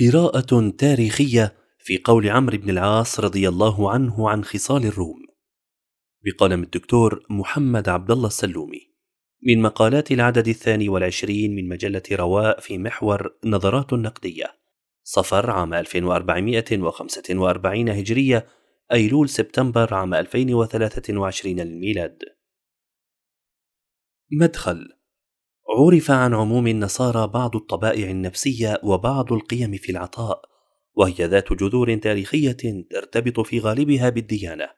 قراءة تاريخية في قول عمرو بن العاص رضي الله عنه عن خصال الروم. بقلم الدكتور محمد عبد الله السلومي. من مقالات العدد الثاني والعشرين من مجلة رواء في محور نظرات نقدية. صفر عام 1445 هجرية أيلول سبتمبر عام 2023 للميلاد مدخل عرف عن عموم النصارى بعض الطبائع النفسية وبعض القيم في العطاء وهي ذات جذور تاريخية ترتبط في غالبها بالديانة.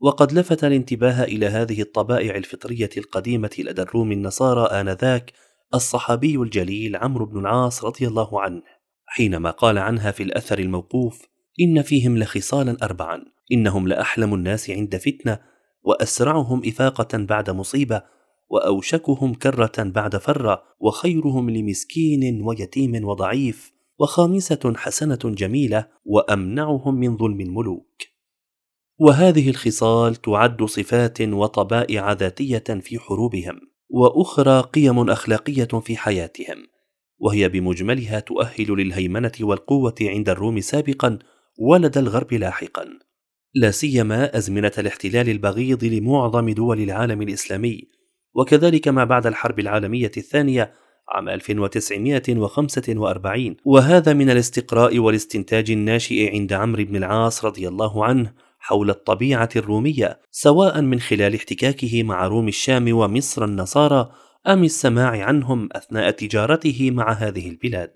وقد لفت الانتباه إلى هذه الطبائع الفطرية القديمة لدى الروم النصارى آنذاك الصحابي الجليل عمرو بن العاص رضي الله عنه حينما قال عنها في الأثر الموقوف إن فيهم لخصالا اربعا إنهم لأحلم الناس عند فتنة وأسرعهم إفاقة بعد مصيبة وأوشكهم كرة بعد فرة وخيرهم لمسكين ويتيم وضعيف وخامسة حسنة جميلة وأمنعهم من ظلم الملوك. وهذه الخصال تعد صفات وطبائع ذاتية في حروبهم وأخرى قيم أخلاقية في حياتهم وهي بمجملها تؤهل للهيمنة والقوة عند الروم سابقا ولدى الغرب لاحقا. لا سيما أزمنة الاحتلال البغيض لمعظم دول العالم الإسلامي وكذلك ما بعد الحرب العالمية الثانية عام 1945 وهذا من الاستقراء والاستنتاج الناشئ عند عمرو بن العاص رضي الله عنه حول الطبيعة الرومية سواء من خلال احتكاكه مع روم الشام ومصر النصارى أم السماع عنهم أثناء تجارته مع هذه البلاد.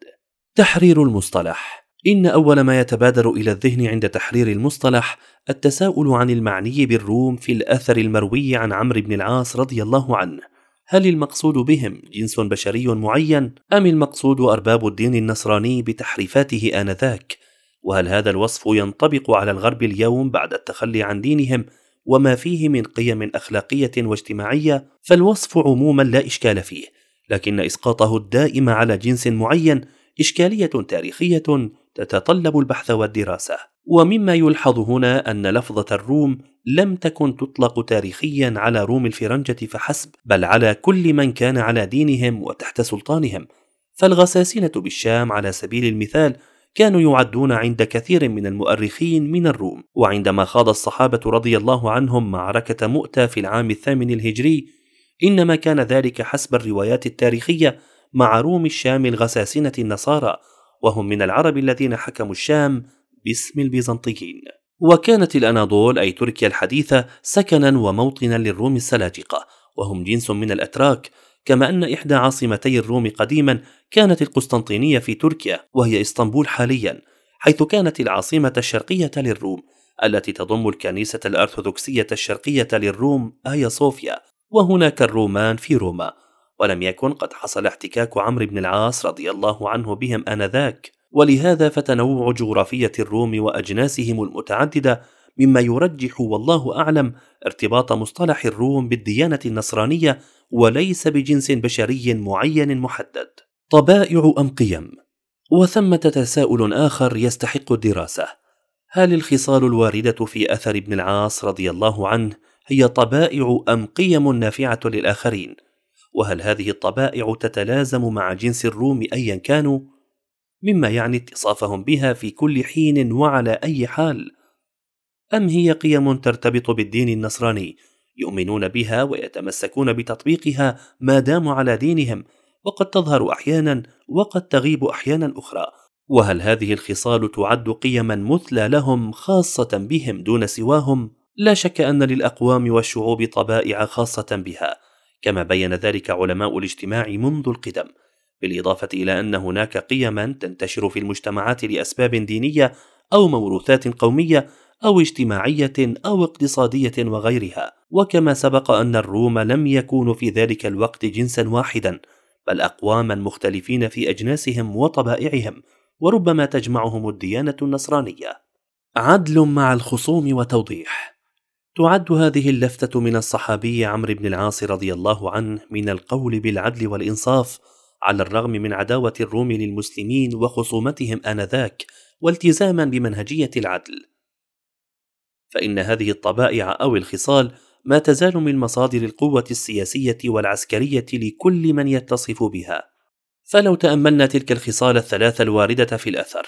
تحرير المصطلح إن أول ما يتبادر إلى الذهن عند تحرير المصطلح التساؤل عن المعني بالروم في الأثر المروي عن عمرو بن العاص رضي الله عنه. هل المقصود بهم جنس بشري معين أم المقصود أرباب الدين النصراني بتحريفاته آنذاك؟ وهل هذا الوصف ينطبق على الغرب اليوم بعد التخلي عن دينهم وما فيه من قيم أخلاقية واجتماعية؟ فالوصف عموما لا إشكال فيه لكن إسقاطه الدائم على جنس معين إشكالية تاريخية تتطلب البحث والدراسة. ومما يلحظ هنا أن لفظة الروم لم تكن تطلق تاريخيا على روم الفرنجة فحسب بل على كل من كان على دينهم وتحت سلطانهم. فالغساسنة بالشام على سبيل المثال كانوا يعدون عند كثير من المؤرخين من الروم. وعندما خاض الصحابة رضي الله عنهم معركة مؤتة في العام الثامن الهجري إنما كان ذلك حسب الروايات التاريخية مع روم الشام الغساسنة النصارى. وهم من العرب الذين حكموا الشام باسم البيزنطيين. وكانت الأناضول أي تركيا الحديثة سكنا وموطنا للروم السلاجقة وهم جنس من الأتراك كما أن إحدى عاصمتي الروم قديما كانت القسطنطينية في تركيا وهي إسطنبول حاليا حيث كانت العاصمة الشرقية للروم التي تضم الكنيسة الأرثوذكسية الشرقية للروم آيا صوفيا وهناك الرومان في روما. ولم يكن قد حصل احتكاك عمرو بن العاص رضي الله عنه بهم آنذاك ولهذا فتنوع جغرافية الروم وأجناسهم المتعددة مما يرجح والله أعلم ارتباط مصطلح الروم بالديانة النصرانية وليس بجنس بشري معين محدد. طبائع أم قيم؟ وثمة تساؤل آخر يستحق الدراسة. هل الخصال الواردة في أثر ابن العاص رضي الله عنه هي طبائع أم قيم نافعة للآخرين؟ وهل هذه الطبائع تتلازم مع جنس الروم ايا كانوا؟ مما يعني اتصافهم بها في كل حين وعلى أي حال. أم هي قيم ترتبط بالدين النصراني يؤمنون بها ويتمسكون بتطبيقها ما داموا على دينهم وقد تظهر أحيانا وقد تغيب أحيانا أخرى؟ وهل هذه الخصال تعد قيما مثلى لهم خاصة بهم دون سواهم؟ لا شك أن للأقوام والشعوب طبائع خاصة بها. كما بين ذلك علماء الاجتماع منذ القدم بالإضافة إلى أن هناك قيما تنتشر في المجتمعات لأسباب دينية أو موروثات قومية أو اجتماعية أو اقتصادية وغيرها. وكما سبق أن الروم لم يكونوا في ذلك الوقت جنسا واحدا بل اقواما مختلفين في أجناسهم وطبائعهم وربما تجمعهم الديانة النصرانية. عدل مع الخصوم وتوضيح. تعد هذه اللفتة من الصحابي عمرو بن العاص رضي الله عنه من القول بالعدل والإنصاف على الرغم من عداوة الروم للمسلمين وخصومتهم آنذاك والتزاما بمنهجية العدل. فإن هذه الطبائع أو الخصال ما تزال من مصادر القوة السياسية والعسكرية لكل من يتصف بها. فلو تأملنا تلك الخصال الثلاثة الواردة في الأثر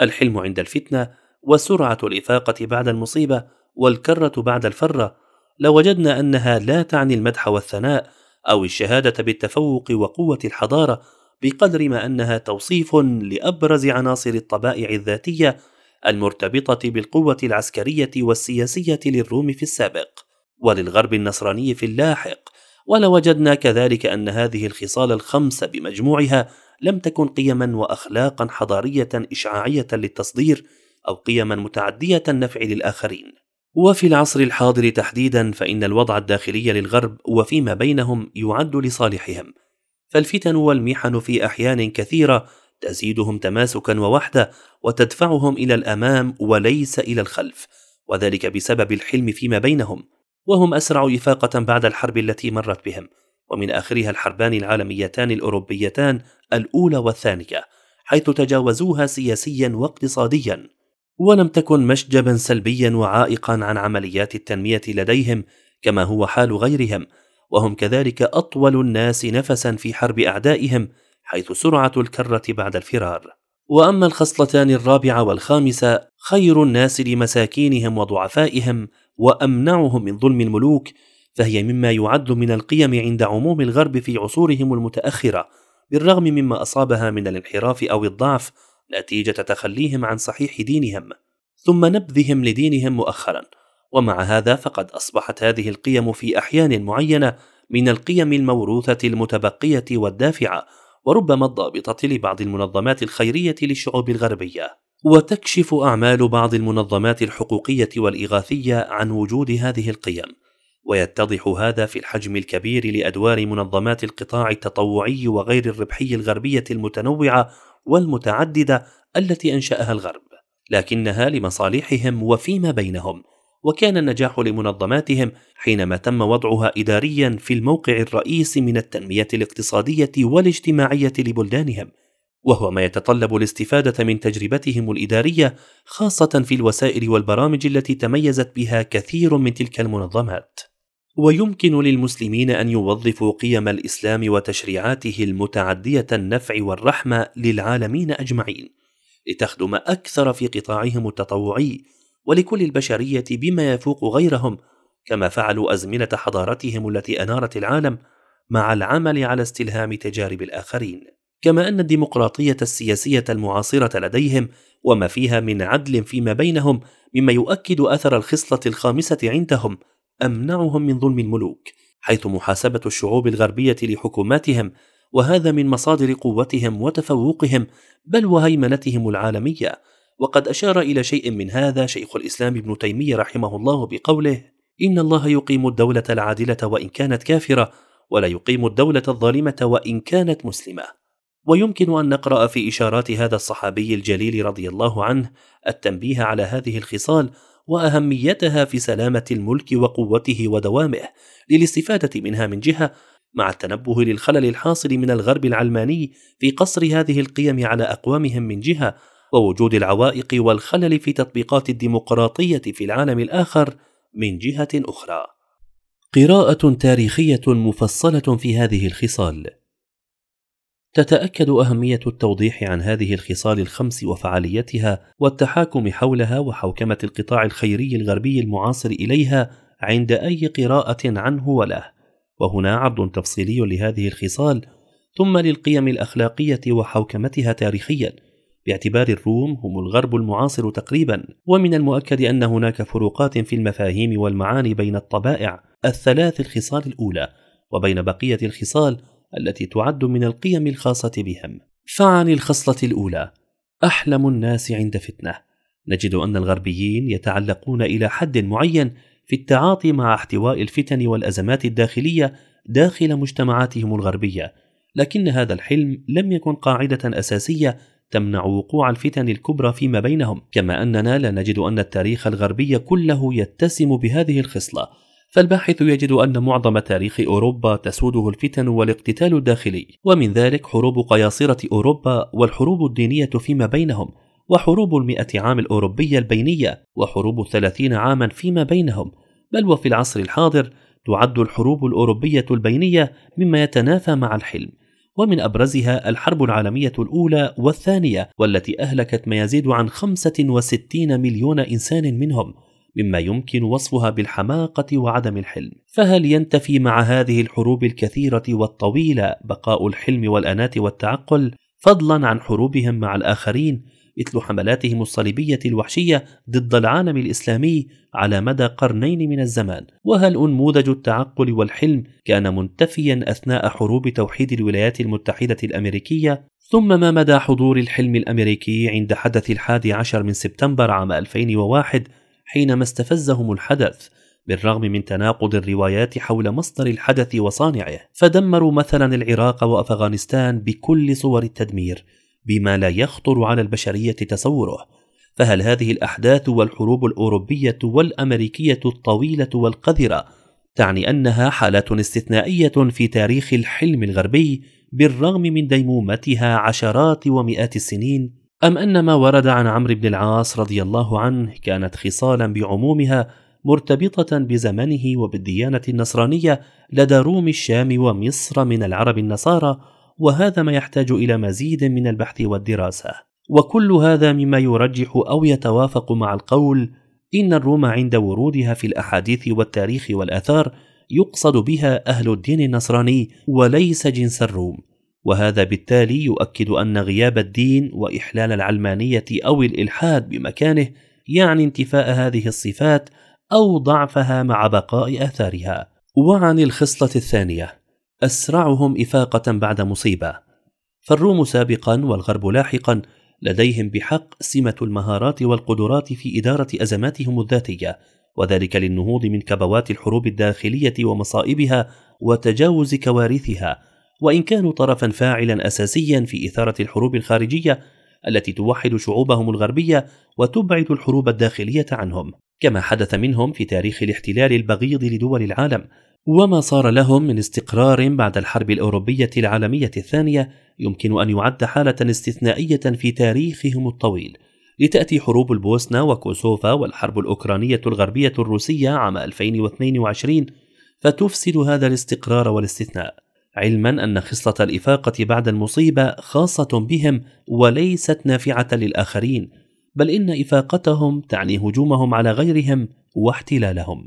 الحلم عند الفتنة وسرعة الإفاقة بعد المصيبة والكرة بعد الفرة لوجدنا أنها لا تعني المدح والثناء أو الشهادة بالتفوق وقوة الحضارة بقدر ما أنها توصيف لأبرز عناصر الطبائع الذاتية المرتبطة بالقوة العسكرية والسياسية للروم في السابق. وللغرب النصراني في اللاحق ولوجدنا كذلك أن هذه الخصال الخمس بمجموعها لم تكن قيما وأخلاقا حضارية إشعاعية للتصدير أو قيما متعدية النفع للآخرين. وفي العصر الحاضر تحديدا فإن الوضع الداخلي للغرب وفيما بينهم يعد لصالحهم فالفتن والمحن في أحيان كثيرة تزيدهم تماسكا ووحدة وتدفعهم إلى الأمام وليس إلى الخلف وذلك بسبب الحلم فيما بينهم وهم أسرع إفاقة بعد الحرب التي مرت بهم ومن آخرها الحربان العالميتان الأوروبيتان الأولى والثانية حيث تجاوزوها سياسيا واقتصاديا. ولم تكن مشجبا سلبيا وعائقا عن عمليات التنمية لديهم كما هو حال غيرهم وهم كذلك أطول الناس نفسا في حرب أعدائهم حيث سرعة الكرة بعد الفرار. وأما الخصلتان الرابعة والخامسة خير الناس لمساكينهم وضعفائهم وأمنعهم من ظلم الملوك فهي مما يعد من القيم عند عموم الغرب في عصورهم المتأخرة بالرغم مما أصابها من الانحراف أو الضعف نتيجة تخليهم عن صحيح دينهم ثم نبذهم لدينهم مؤخرا. ومع هذا فقد أصبحت هذه القيم في أحيان معينة من القيم الموروثة المتبقية والدافعة وربما الضابطة لبعض المنظمات الخيرية للشعوب الغربية. وتكشف أعمال بعض المنظمات الحقوقية والإغاثية عن وجود هذه القيم. ويتضح هذا في الحجم الكبير لأدوار منظمات القطاع التطوعي وغير الربحي الغربية المتنوعة والمتعددة التي أنشأها الغرب لكنها لمصالحهم وفيما بينهم وكان النجاح لمنظماتهم حينما تم وضعها إداريا في الموقع الرئيسي من التنمية الاقتصادية والاجتماعية لبلدانهم وهو ما يتطلب الاستفادة من تجربتهم الإدارية خاصة في الوسائل والبرامج التي تميزت بها كثير من تلك المنظمات. ويمكن للمسلمين أن يوظفوا قيم الإسلام وتشريعاته المتعدية النفع والرحمة للعالمين أجمعين لتخدم أكثر في قطاعهم التطوعي ولكل البشرية بما يفوق غيرهم كما فعلوا أزمنة حضارتهم التي أنارت العالم مع العمل على استلهام تجارب الآخرين. كما أن الديمقراطية السياسية المعاصرة لديهم وما فيها من عدل فيما بينهم مما يؤكد أثر الخصلة الخامسة عندهم أمنعهم من ظلم الملوك حيث محاسبة الشعوب الغربية لحكوماتهم وهذا من مصادر قوتهم وتفوقهم بل وهيمنتهم العالمية. وقد أشار إلى شيء من هذا شيخ الإسلام ابن تيمية رحمه الله بقوله إن الله يقيم الدولة العادلة وإن كانت كافرة ولا يقيم الدولة الظالمة وإن كانت مسلمة. ويمكن أن نقرأ في إشارات هذا الصحابي الجليل رضي الله عنه التنبيه على هذه الخصال وأهميتها في سلامة الملك وقوته ودوامه للاستفادة منها من جهة مع التنبه للخلل الحاصل من الغرب العلماني في قصر هذه القيم على أقوامهم من جهة ووجود العوائق والخلل في تطبيقات الديمقراطية في العالم الآخر من جهة أخرى. قراءة تاريخية مفصلة في هذه الخصال. تتأكد أهمية التوضيح عن هذه الخصال الخمس وفعاليتها والتحاكم حولها وحوكمة القطاع الخيري الغربي المعاصر إليها عند أي قراءة عنه وله. وهنا عرض تفصيلي لهذه الخصال ثم للقيم الأخلاقية وحوكمتها تاريخيا. باعتبار الروم هم الغرب المعاصر تقريبا ومن المؤكد أن هناك فروقات في المفاهيم والمعاني بين الطبائع الثلاث الخصال الأولى وبين بقية الخصال التي تعد من القيم الخاصة بهم. فعن الخصلة الأولى: أحلم الناس عند فتنة. نجد أن الغربيين يتعلقون إلى حد معين في التعاطي مع احتواء الفتن والأزمات الداخلية داخل مجتمعاتهم الغربية، لكن هذا الحلم لم يكن قاعدة أساسية تمنع وقوع الفتن الكبرى فيما بينهم، كما أننا لا نجد أن التاريخ الغربي كله يتسم بهذه الخصلة، فالباحث يجد أن معظم تاريخ أوروبا تسوده الفتن والاقتتال الداخلي ومن ذلك حروب قياصرة أوروبا والحروب الدينية فيما بينهم وحروب المئة عام الأوروبية البينية وحروب الثلاثين عاما فيما بينهم بل وفي العصر الحاضر تعد الحروب الأوروبية البينية مما يتنافى مع الحلم. ومن أبرزها الحرب العالمية الأولى والثانية والتي أهلكت ما يزيد عن 65 مليون إنسان منهم مما يمكن وصفها بالحماقة وعدم الحلم. فهل ينتفي مع هذه الحروب الكثيرة والطويلة بقاء الحلم والأناة والتعقل فضلا عن حروبهم مع الآخرين مثل حملاتهم الصليبية الوحشية ضد العالم الإسلامي على مدى قرنين من الزمان؟ وهل أنموذج التعقل والحلم كان منتفيا أثناء حروب توحيد الولايات المتحدة الأمريكية؟ ثم ما مدى حضور الحلم الأمريكي عند حدث الحادي عشر من سبتمبر عام 2001 حينما استفزهم الحدث بالرغم من تناقض الروايات حول مصدر الحدث وصانعه فدمروا مثلا العراق وأفغانستان بكل صور التدمير بما لا يخطر على البشرية تصوره. فهل هذه الأحداث والحروب الأوروبية والأمريكية الطويلة والقذرة تعني أنها حالات استثنائية في تاريخ الحلم الغربي بالرغم من ديمومتها عشرات ومئات السنين؟ أم أن ما ورد عن عمرو بن العاص رضي الله عنه كانت خصالا بعمومها مرتبطة بزمنه وبالديانة النصرانية لدى روم الشام ومصر من العرب النصارى وهذا ما يحتاج إلى مزيد من البحث والدراسة. وكل هذا مما يرجح أو يتوافق مع القول إن الروم عند ورودها في الأحاديث والتاريخ والآثار يقصد بها أهل الدين النصراني وليس جنس الروم. وهذا بالتالي يؤكد أن غياب الدين وإحلال العلمانية أو الإلحاد بمكانه يعني انتفاء هذه الصفات أو ضعفها مع بقاء آثارها. وعن الخصلة الثانية أسرعهم إفاقة بعد مصيبة. فالروم سابقا والغرب لاحقا لديهم بحق سمة المهارات والقدرات في إدارة أزماتهم الذاتية وذلك للنهوض من كبوات الحروب الداخلية ومصائبها وتجاوز كوارثها وإن كانوا طرفا فاعلا اساسيا في إثارة الحروب الخارجية التي توحد شعوبهم الغربية وتبعد الحروب الداخلية عنهم. كما حدث منهم في تاريخ الاحتلال البغيض لدول العالم وما صار لهم من استقرار بعد الحرب الأوروبية العالمية الثانية يمكن أن يعد حالة استثنائية في تاريخهم الطويل. لتأتي حروب البوسنة وكوسوفا والحرب الأوكرانية الغربية الروسية عام 2022 فتفسد هذا الاستقرار والاستثناء. علما أن خصله الإفاقة بعد المصيبة خاصة بهم وليست نافعة للآخرين بل إن إفاقتهم تعني هجومهم على غيرهم واحتلالهم.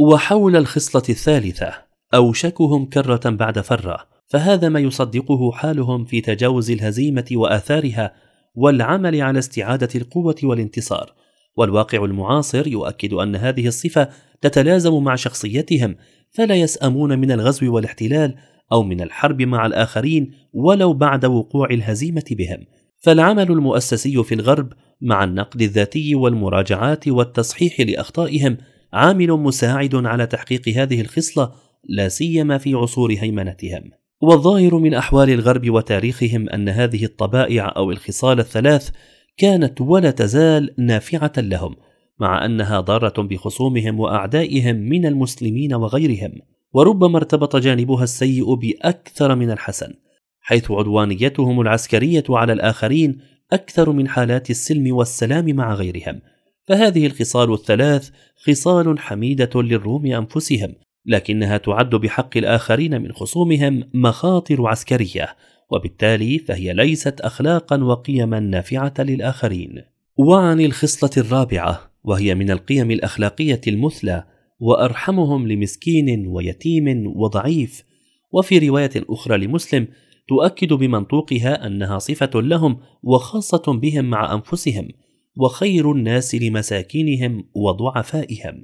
وحول الخصلة الثالثة أوشكهم كرة بعد فرة فهذا ما يصدقه حالهم في تجاوز الهزيمة وآثارها والعمل على استعادة القوة والانتصار. والواقع المعاصر يؤكد أن هذه الصفة تتلازم مع شخصيتهم فلا يسأمون من الغزو والاحتلال أو من الحرب مع الآخرين ولو بعد وقوع الهزيمة بهم. فالعمل المؤسسي في الغرب مع النقد الذاتي والمراجعات والتصحيح لأخطائهم عامل مساعد على تحقيق هذه الخصلة لا سيما في عصور هيمنتهم. والظاهر من أحوال الغرب وتاريخهم أن هذه الطبائع أو الخصال الثلاث كانت ولا تزال نافعة لهم مع أنها ضارة بخصومهم وأعدائهم من المسلمين وغيرهم. وربما ارتبط جانبها السيء بأكثر من الحسن حيث عدوانيتهم العسكرية على الآخرين أكثر من حالات السلم والسلام مع غيرهم. فهذه الخصال الثلاث خصال حميدة للروم أنفسهم لكنها تعد بحق الآخرين من خصومهم مخاطر عسكرية وبالتالي فهي ليست اخلاقا وقيما نافعة للآخرين. وعن الخصلة الرابعة وهي من القيم الأخلاقية المثلى وأرحمهم لمسكين ويتيم وضعيف. وفي رواية أخرى لمسلم تؤكد بمنطوقها أنها صفة لهم وخاصة بهم مع أنفسهم وخير الناس لمساكينهم وضعفائهم.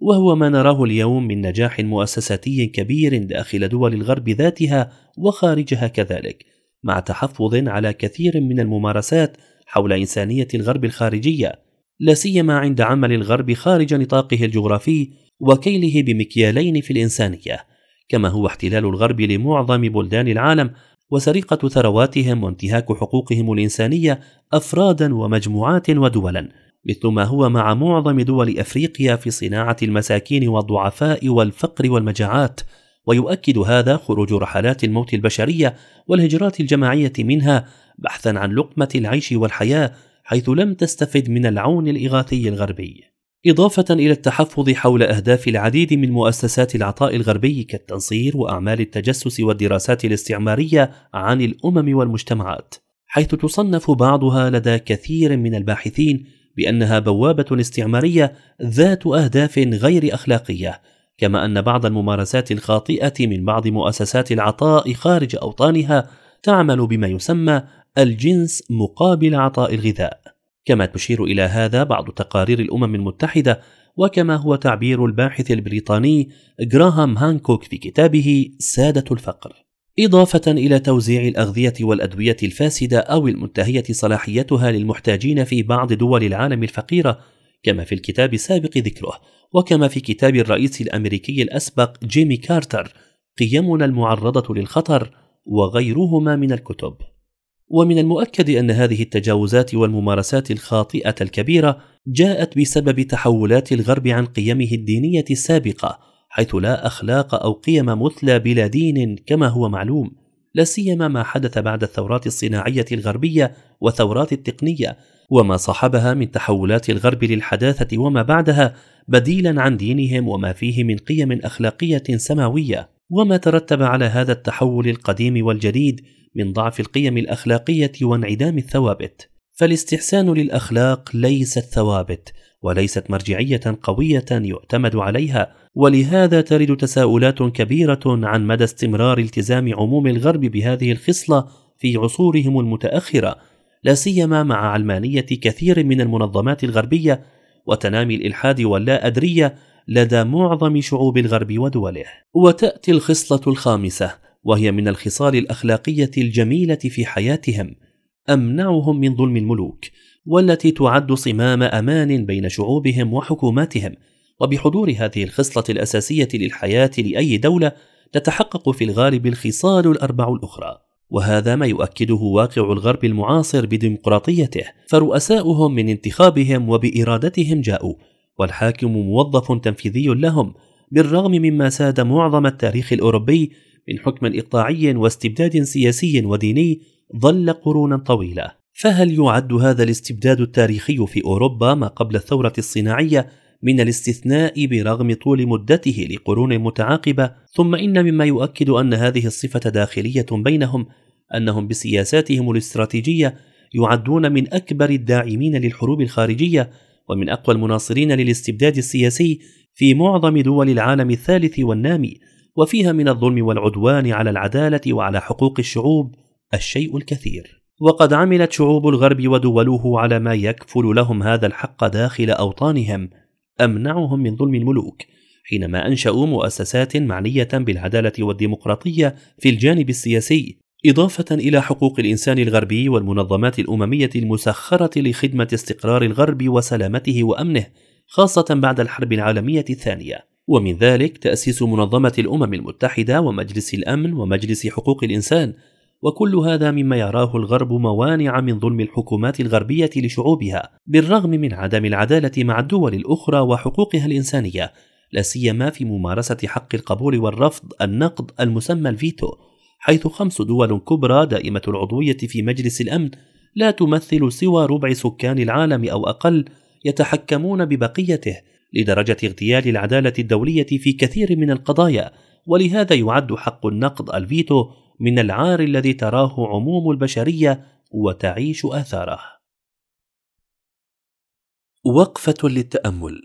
وهو ما نراه اليوم من نجاح مؤسساتي كبير داخل دول الغرب ذاتها وخارجها كذلك مع تحفظ على كثير من الممارسات حول إنسانية الغرب الخارجية لا سيما عند عمل الغرب خارج نطاقه الجغرافي وكيله بمكيالين في الإنسانية كما هو احتلال الغرب لمعظم بلدان العالم وسرقة ثرواتهم وانتهاك حقوقهم الإنسانية أفرادا ومجموعات ودولا مثل ما هو مع معظم دول أفريقيا في صناعة المساكين والضعفاء والفقر والمجاعات ويؤكد هذا خروج رحلات الموت البشرية والهجرات الجماعية منها بحثا عن لقمة العيش والحياة حيث لم تستفد من العون الإغاثي الغربي. إضافة إلى التحفظ حول أهداف العديد من مؤسسات العطاء الغربي كالتنصير وأعمال التجسس والدراسات الاستعمارية عن الأمم والمجتمعات، حيث تصنف بعضها لدى كثير من الباحثين بأنها بوابة استعمارية ذات أهداف غير أخلاقية، كما أن بعض الممارسات الخاطئة من بعض مؤسسات العطاء خارج أوطانها تعمل بما يسمى الجنس مقابل عطاء الغذاء. كما تشير إلى هذا بعض تقارير الأمم المتحدة وكما هو تعبير الباحث البريطاني جراهام هانكوك في كتابه سادة الفقر. إضافة إلى توزيع الأغذية والأدوية الفاسدة أو المنتهية صلاحيتها للمحتاجين في بعض دول العالم الفقيرة كما في الكتاب السابق ذكره وكما في كتاب الرئيس الأمريكي الأسبق جيمي كارتر قيمنا المعرضة للخطر وغيرهما من الكتب. ومن المؤكد أن هذه التجاوزات والممارسات الخاطئة الكبيرة جاءت بسبب تحولات الغرب عن قيمه الدينية السابقة حيث لا أخلاق أو قيم مثلى بلا دين كما هو معلوم لا سيما ما حدث بعد الثورات الصناعية الغربية والثورات التقنية وما صاحبها من تحولات الغرب للحداثة وما بعدها بديلا عن دينهم وما فيه من قيم أخلاقية سماوية. وما ترتب على هذا التحول القديم والجديد من ضعف القيم الأخلاقية وانعدام الثوابت. فالاستحسان للأخلاق ليست ثوابت وليست مرجعية قوية يعتمد عليها. ولهذا ترد تساؤلات كبيرة عن مدى استمرار التزام عموم الغرب بهذه الخصلة في عصورهم المتأخرة. لا سيما مع علمانية كثير من المنظمات الغربية وتنامي الإلحاد واللا أدرية لدى معظم شعوب الغرب ودوله. وتأتي الخصلة الخامسة وهي من الخصال الأخلاقية الجميلة في حياتهم أمنعهم من ظلم الملوك والتي تعد صمام أمان بين شعوبهم وحكوماتهم. وبحضور هذه الخصلة الأساسية للحياة لأي دولة تتحقق في الغالب الخصال الأربع الأخرى. وهذا ما يؤكده واقع الغرب المعاصر بديمقراطيته. فرؤساؤهم من انتخابهم وبإرادتهم جاءوا والحاكم موظف تنفيذي لهم بالرغم مما ساد معظم التاريخ الأوروبي من حكم إقطاعي واستبداد سياسي وديني ظل قرونا طويله فهل يعد هذا الاستبداد التاريخي في أوروبا ما قبل الثورة الصناعية من الاستثناء برغم طول مدته لقرون متعاقبة؟ ثم إن مما يؤكد أن هذه الصفة داخلية بينهم أنهم بسياساتهم الاستراتيجية يعدون من أكبر الداعمين للحروب الخارجية ومن أقوى المناصرين للاستبداد السياسي في معظم دول العالم الثالث والنامي. وفيها من الظلم والعدوان على العدالة وعلى حقوق الشعوب الشيء الكثير. وقد عملت شعوب الغرب ودوله على ما يكفل لهم هذا الحق داخل أوطانهم أمنعهم من ظلم الملوك حينما أنشأوا مؤسسات معنية بالعدالة والديمقراطية في الجانب السياسي إضافة إلى حقوق الإنسان الغربي والمنظمات الأممية المسخرة لخدمة استقرار الغرب وسلامته وأمنه خاصة بعد الحرب العالمية الثانية. ومن ذلك تأسيس منظمة الأمم المتحدة ومجلس الأمن ومجلس حقوق الإنسان وكل هذا مما يراه الغرب موانع من ظلم الحكومات الغربية لشعوبها بالرغم من عدم العدالة مع الدول الأخرى وحقوقها الإنسانية لا سيما في ممارسة حق القبول والرفض النقض المسمى الفيتو حيث خمس دول كبرى دائمة العضوية في مجلس الأمن لا تمثل سوى ربع سكان العالم أو أقل يتحكمون ببقيته لدرجة اغتيال العدالة الدولية في كثير من القضايا ولهذا يعد حق النقض الفيتو من العار الذي تراه عموم البشرية وتعيش آثاره. وقفة للتأمل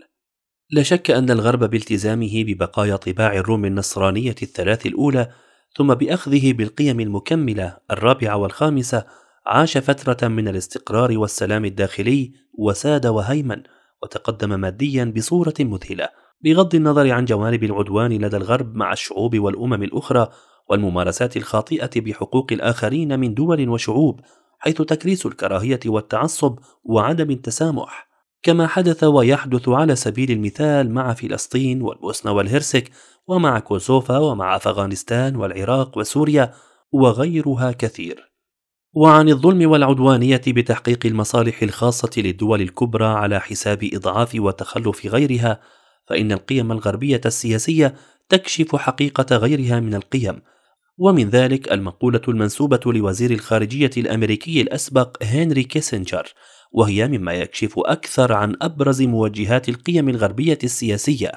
لا شك أن الغرب بالتزامه ببقايا طباع الروم النصرانية الثلاث الأولى ثم بأخذه بالقيم المكملة الرابعة والخامسة عاش فترة من الاستقرار والسلام الداخلي وساد وهيمن وتقدم ماديا بصورة مذهلة بغض النظر عن جوانب العدوان لدى الغرب مع الشعوب والأمم الأخرى والممارسات الخاطئة بحقوق الآخرين من دول وشعوب حيث تكريس الكراهية والتعصب وعدم التسامح. كما حدث ويحدث على سبيل المثال مع فلسطين والبوسنة والهرسك ومع كوسوفا ومع أفغانستان والعراق وسوريا وغيرها كثير. وعن الظلم والعدوانية بتحقيق المصالح الخاصة للدول الكبرى على حساب إضعاف وتخلف غيرها فإن القيم الغربية السياسية تكشف حقيقة غيرها من القيم. ومن ذلك المقولة المنسوبة لوزير الخارجية الأمريكي الأسبق هنري كيسنجر وهي مما يكشف أكثر عن أبرز موجهات القيم الغربية السياسية.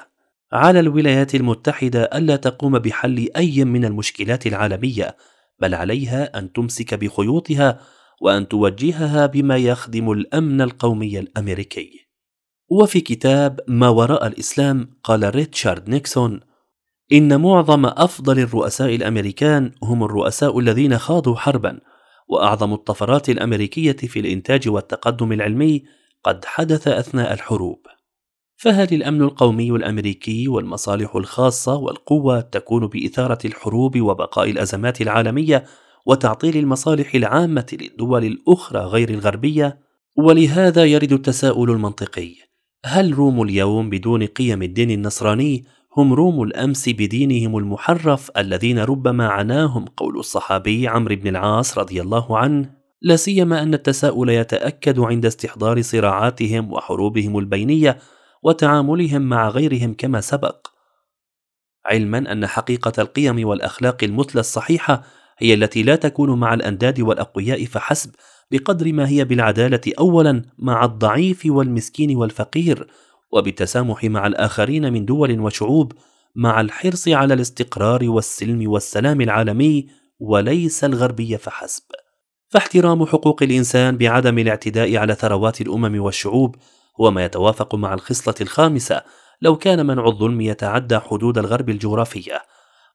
على الولايات المتحدة ألا تقوم بحل أي من المشكلات العالمية بل عليها أن تمسك بخيوطها وأن توجهها بما يخدم الأمن القومي الأمريكي. وفي كتاب ما وراء الإسلام قال ريتشارد نيكسون إن معظم أفضل الرؤساء الأمريكان هم الرؤساء الذين خاضوا حربا وأعظم الطفرات الأمريكية في الإنتاج والتقدم العلمي قد حدث أثناء الحروب. فهل الأمن القومي الأمريكي والمصالح الخاصة والقوة تكون بإثارة الحروب وبقاء الأزمات العالمية وتعطيل المصالح العامة للدول الأخرى غير الغربية؟ ولهذا يرد التساؤل المنطقي هل روم اليوم بدون قيم الدين النصراني هم روم الأمس بدينهم المحرف الذين ربما عناهم قول الصحابي عمرو بن العاص رضي الله عنه؟ لا سيما أن التساؤل يتأكد عند استحضار صراعاتهم وحروبهم البينية وتعاملهم مع غيرهم كما سبق. علما أن حقيقة القيم والأخلاق المثلى الصحيحة هي التي لا تكون مع الأنداد والأقوياء فحسب بقدر ما هي بالعدالة اولا مع الضعيف والمسكين والفقير وبالتسامح مع الآخرين من دول وشعوب مع الحرص على الاستقرار والسلم والسلام العالمي وليس الغربي فحسب. فاحترام حقوق الإنسان بعدم الاعتداء على ثروات الأمم والشعوب هو ما يتوافق مع الخصلة الخامسة لو كان منع الظلم يتعدى حدود الغرب الجغرافية.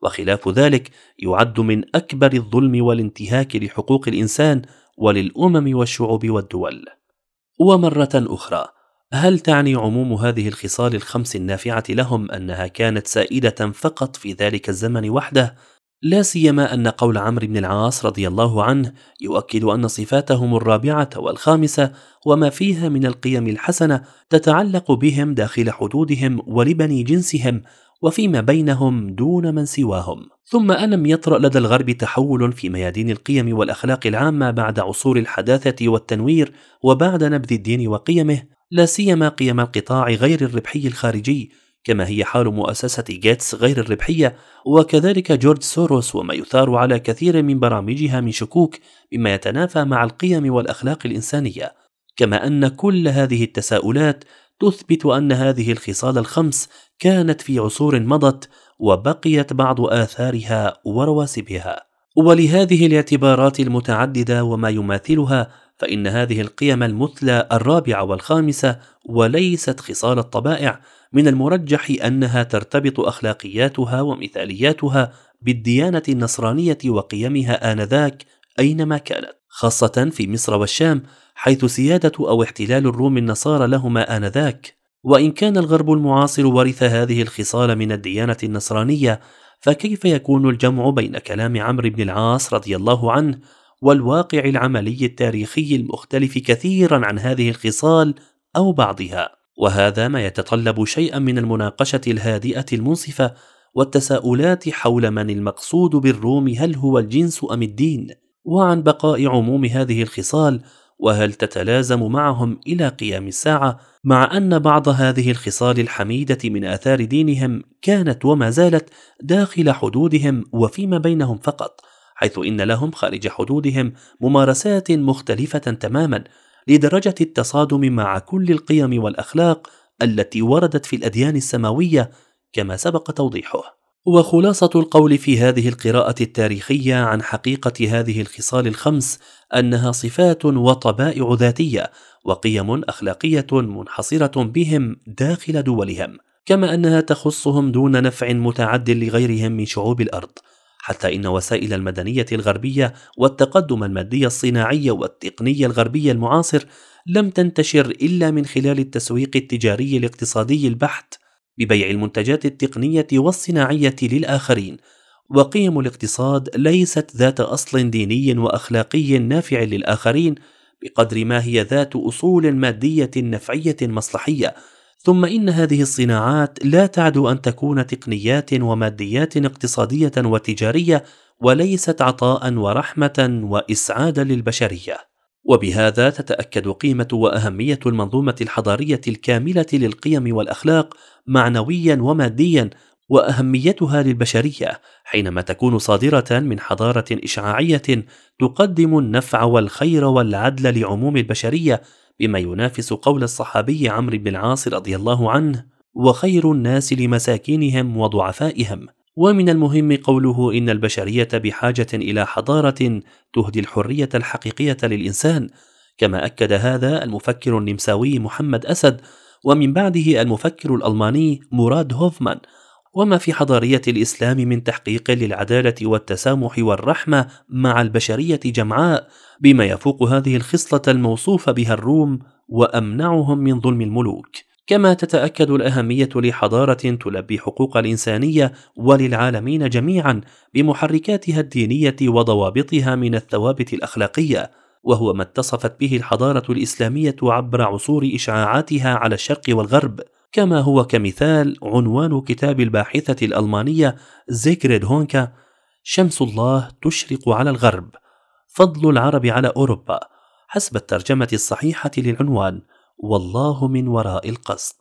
وخلاف ذلك يعد من أكبر الظلم والانتهاك لحقوق الإنسان وللأمم والشعوب والدول. ومرة أخرى هل تعني عموم هذه الخصال الخمس النافعة لهم أنها كانت سائدة فقط في ذلك الزمن وحده؟ لا سيما أن قول عمرو بن العاص رضي الله عنه يؤكد أن صفاتهم الرابعة والخامسة وما فيها من القيم الحسنة تتعلق بهم داخل حدودهم ولبني جنسهم وفيما بينهم دون من سواهم. ثم ألم يطرأ لدى الغرب تحول في ميادين القيم والأخلاق العامة بعد عصور الحداثة والتنوير وبعد نبذ الدين وقيمه لا سيما قيم القطاع غير الربحي الخارجي كما هي حال مؤسسة جيتس غير الربحية وكذلك جورج سوروس وما يثار على كثير من برامجها من شكوك مما يتنافى مع القيم والأخلاق الإنسانية. كما أن كل هذه التساؤلات تثبت أن هذه الخصال الخمس كانت في عصور مضت وبقيت بعض آثارها ورواسبها. ولهذه الاعتبارات المتعددة وما يماثلها فإن هذه القيم المثلى الرابعة والخامسة وليست خصال الطبائع من المرجح أنها ترتبط أخلاقياتها ومثالياتها بالديانة النصرانية وقيمها آنذاك أينما كانت. خاصة في مصر والشام حيث سيادة أو احتلال الروم النصارى لهما آنذاك. وإن كان الغرب المعاصر ورث هذه الخصال من الديانة النصرانية فكيف يكون الجمع بين كلام عمرو بن العاص رضي الله عنه والواقع العملي التاريخي المختلف كثيرا عن هذه الخصال أو بعضها. وهذا ما يتطلب شيئا من المناقشة الهادئة المنصفة والتساؤلات حول من المقصود بالروم هل هو الجنس أم الدين؟ وعن بقاء عموم هذه الخصال وهل تتلازم معهم إلى قيام الساعة مع أن بعض هذه الخصال الحميدة من آثار دينهم كانت وما زالت داخل حدودهم وفيما بينهم فقط حيث إن لهم خارج حدودهم ممارسات مختلفة تماما لدرجة التصادم مع كل القيم والأخلاق التي وردت في الأديان السماوية كما سبق توضيحه. وخلاصة القول في هذه القراءة التاريخية عن حقيقة هذه الخصال الخمس أنها صفات وطبائع ذاتية وقيم أخلاقية منحصرة بهم داخل دولهم كما أنها تخصهم دون نفع متعد لغيرهم من شعوب الأرض. حتى إن وسائل المدنية الغربية والتقدم المادي الصناعي والتقني الغربي المعاصر لم تنتشر إلا من خلال التسويق التجاري الاقتصادي البحت ببيع المنتجات التقنية والصناعية للآخرين وقيم الاقتصاد ليست ذات أصل ديني وأخلاقي نافع للآخرين بقدر ما هي ذات أصول مادية نفعية مصلحية ثم إن هذه الصناعات لا تعدو أن تكون تقنيات وماديات اقتصادية وتجارية وليست عطاء ورحمة واسعادا للبشرية. وبهذا تتأكد قيمة وأهمية المنظومة الحضارية الكاملة للقيم والأخلاق معنويا وماديا وأهميتها للبشرية حينما تكون صادرة من حضارة إشعاعية تقدم النفع والخير والعدل لعموم البشرية بما ينافس قول الصحابي عمرو بن العاص رضي الله عنه وخير الناس لمساكينهم وضعفائهم. ومن المهم قوله إن البشرية بحاجة إلى حضارة تهدي الحرية الحقيقية للإنسان. كما أكد هذا المفكر النمساوي محمد أسد ومن بعده المفكر الألماني مراد هوفمان. وما في حضارية الإسلام من تحقيق للعدالة والتسامح والرحمة مع البشرية جمعاء بما يفوق هذه الخصلة الموصوف بها الروم وأمنعهم من ظلم الملوك. كما تتأكد الأهمية لحضارة تلبي حقوق الإنسانية وللعالمين جميعا بمحركاتها الدينية وضوابطها من الثوابت الأخلاقية وهو ما اتصفت به الحضارة الإسلامية عبر عصور اشعاعاتها على الشرق والغرب. كما هو كمثال عنوان كتاب الباحثة الألمانية زيكريد هونكا شمس الله تشرق على الغرب فضل العرب على أوروبا حسب الترجمة الصحيحة للعنوان والله من وراء القصد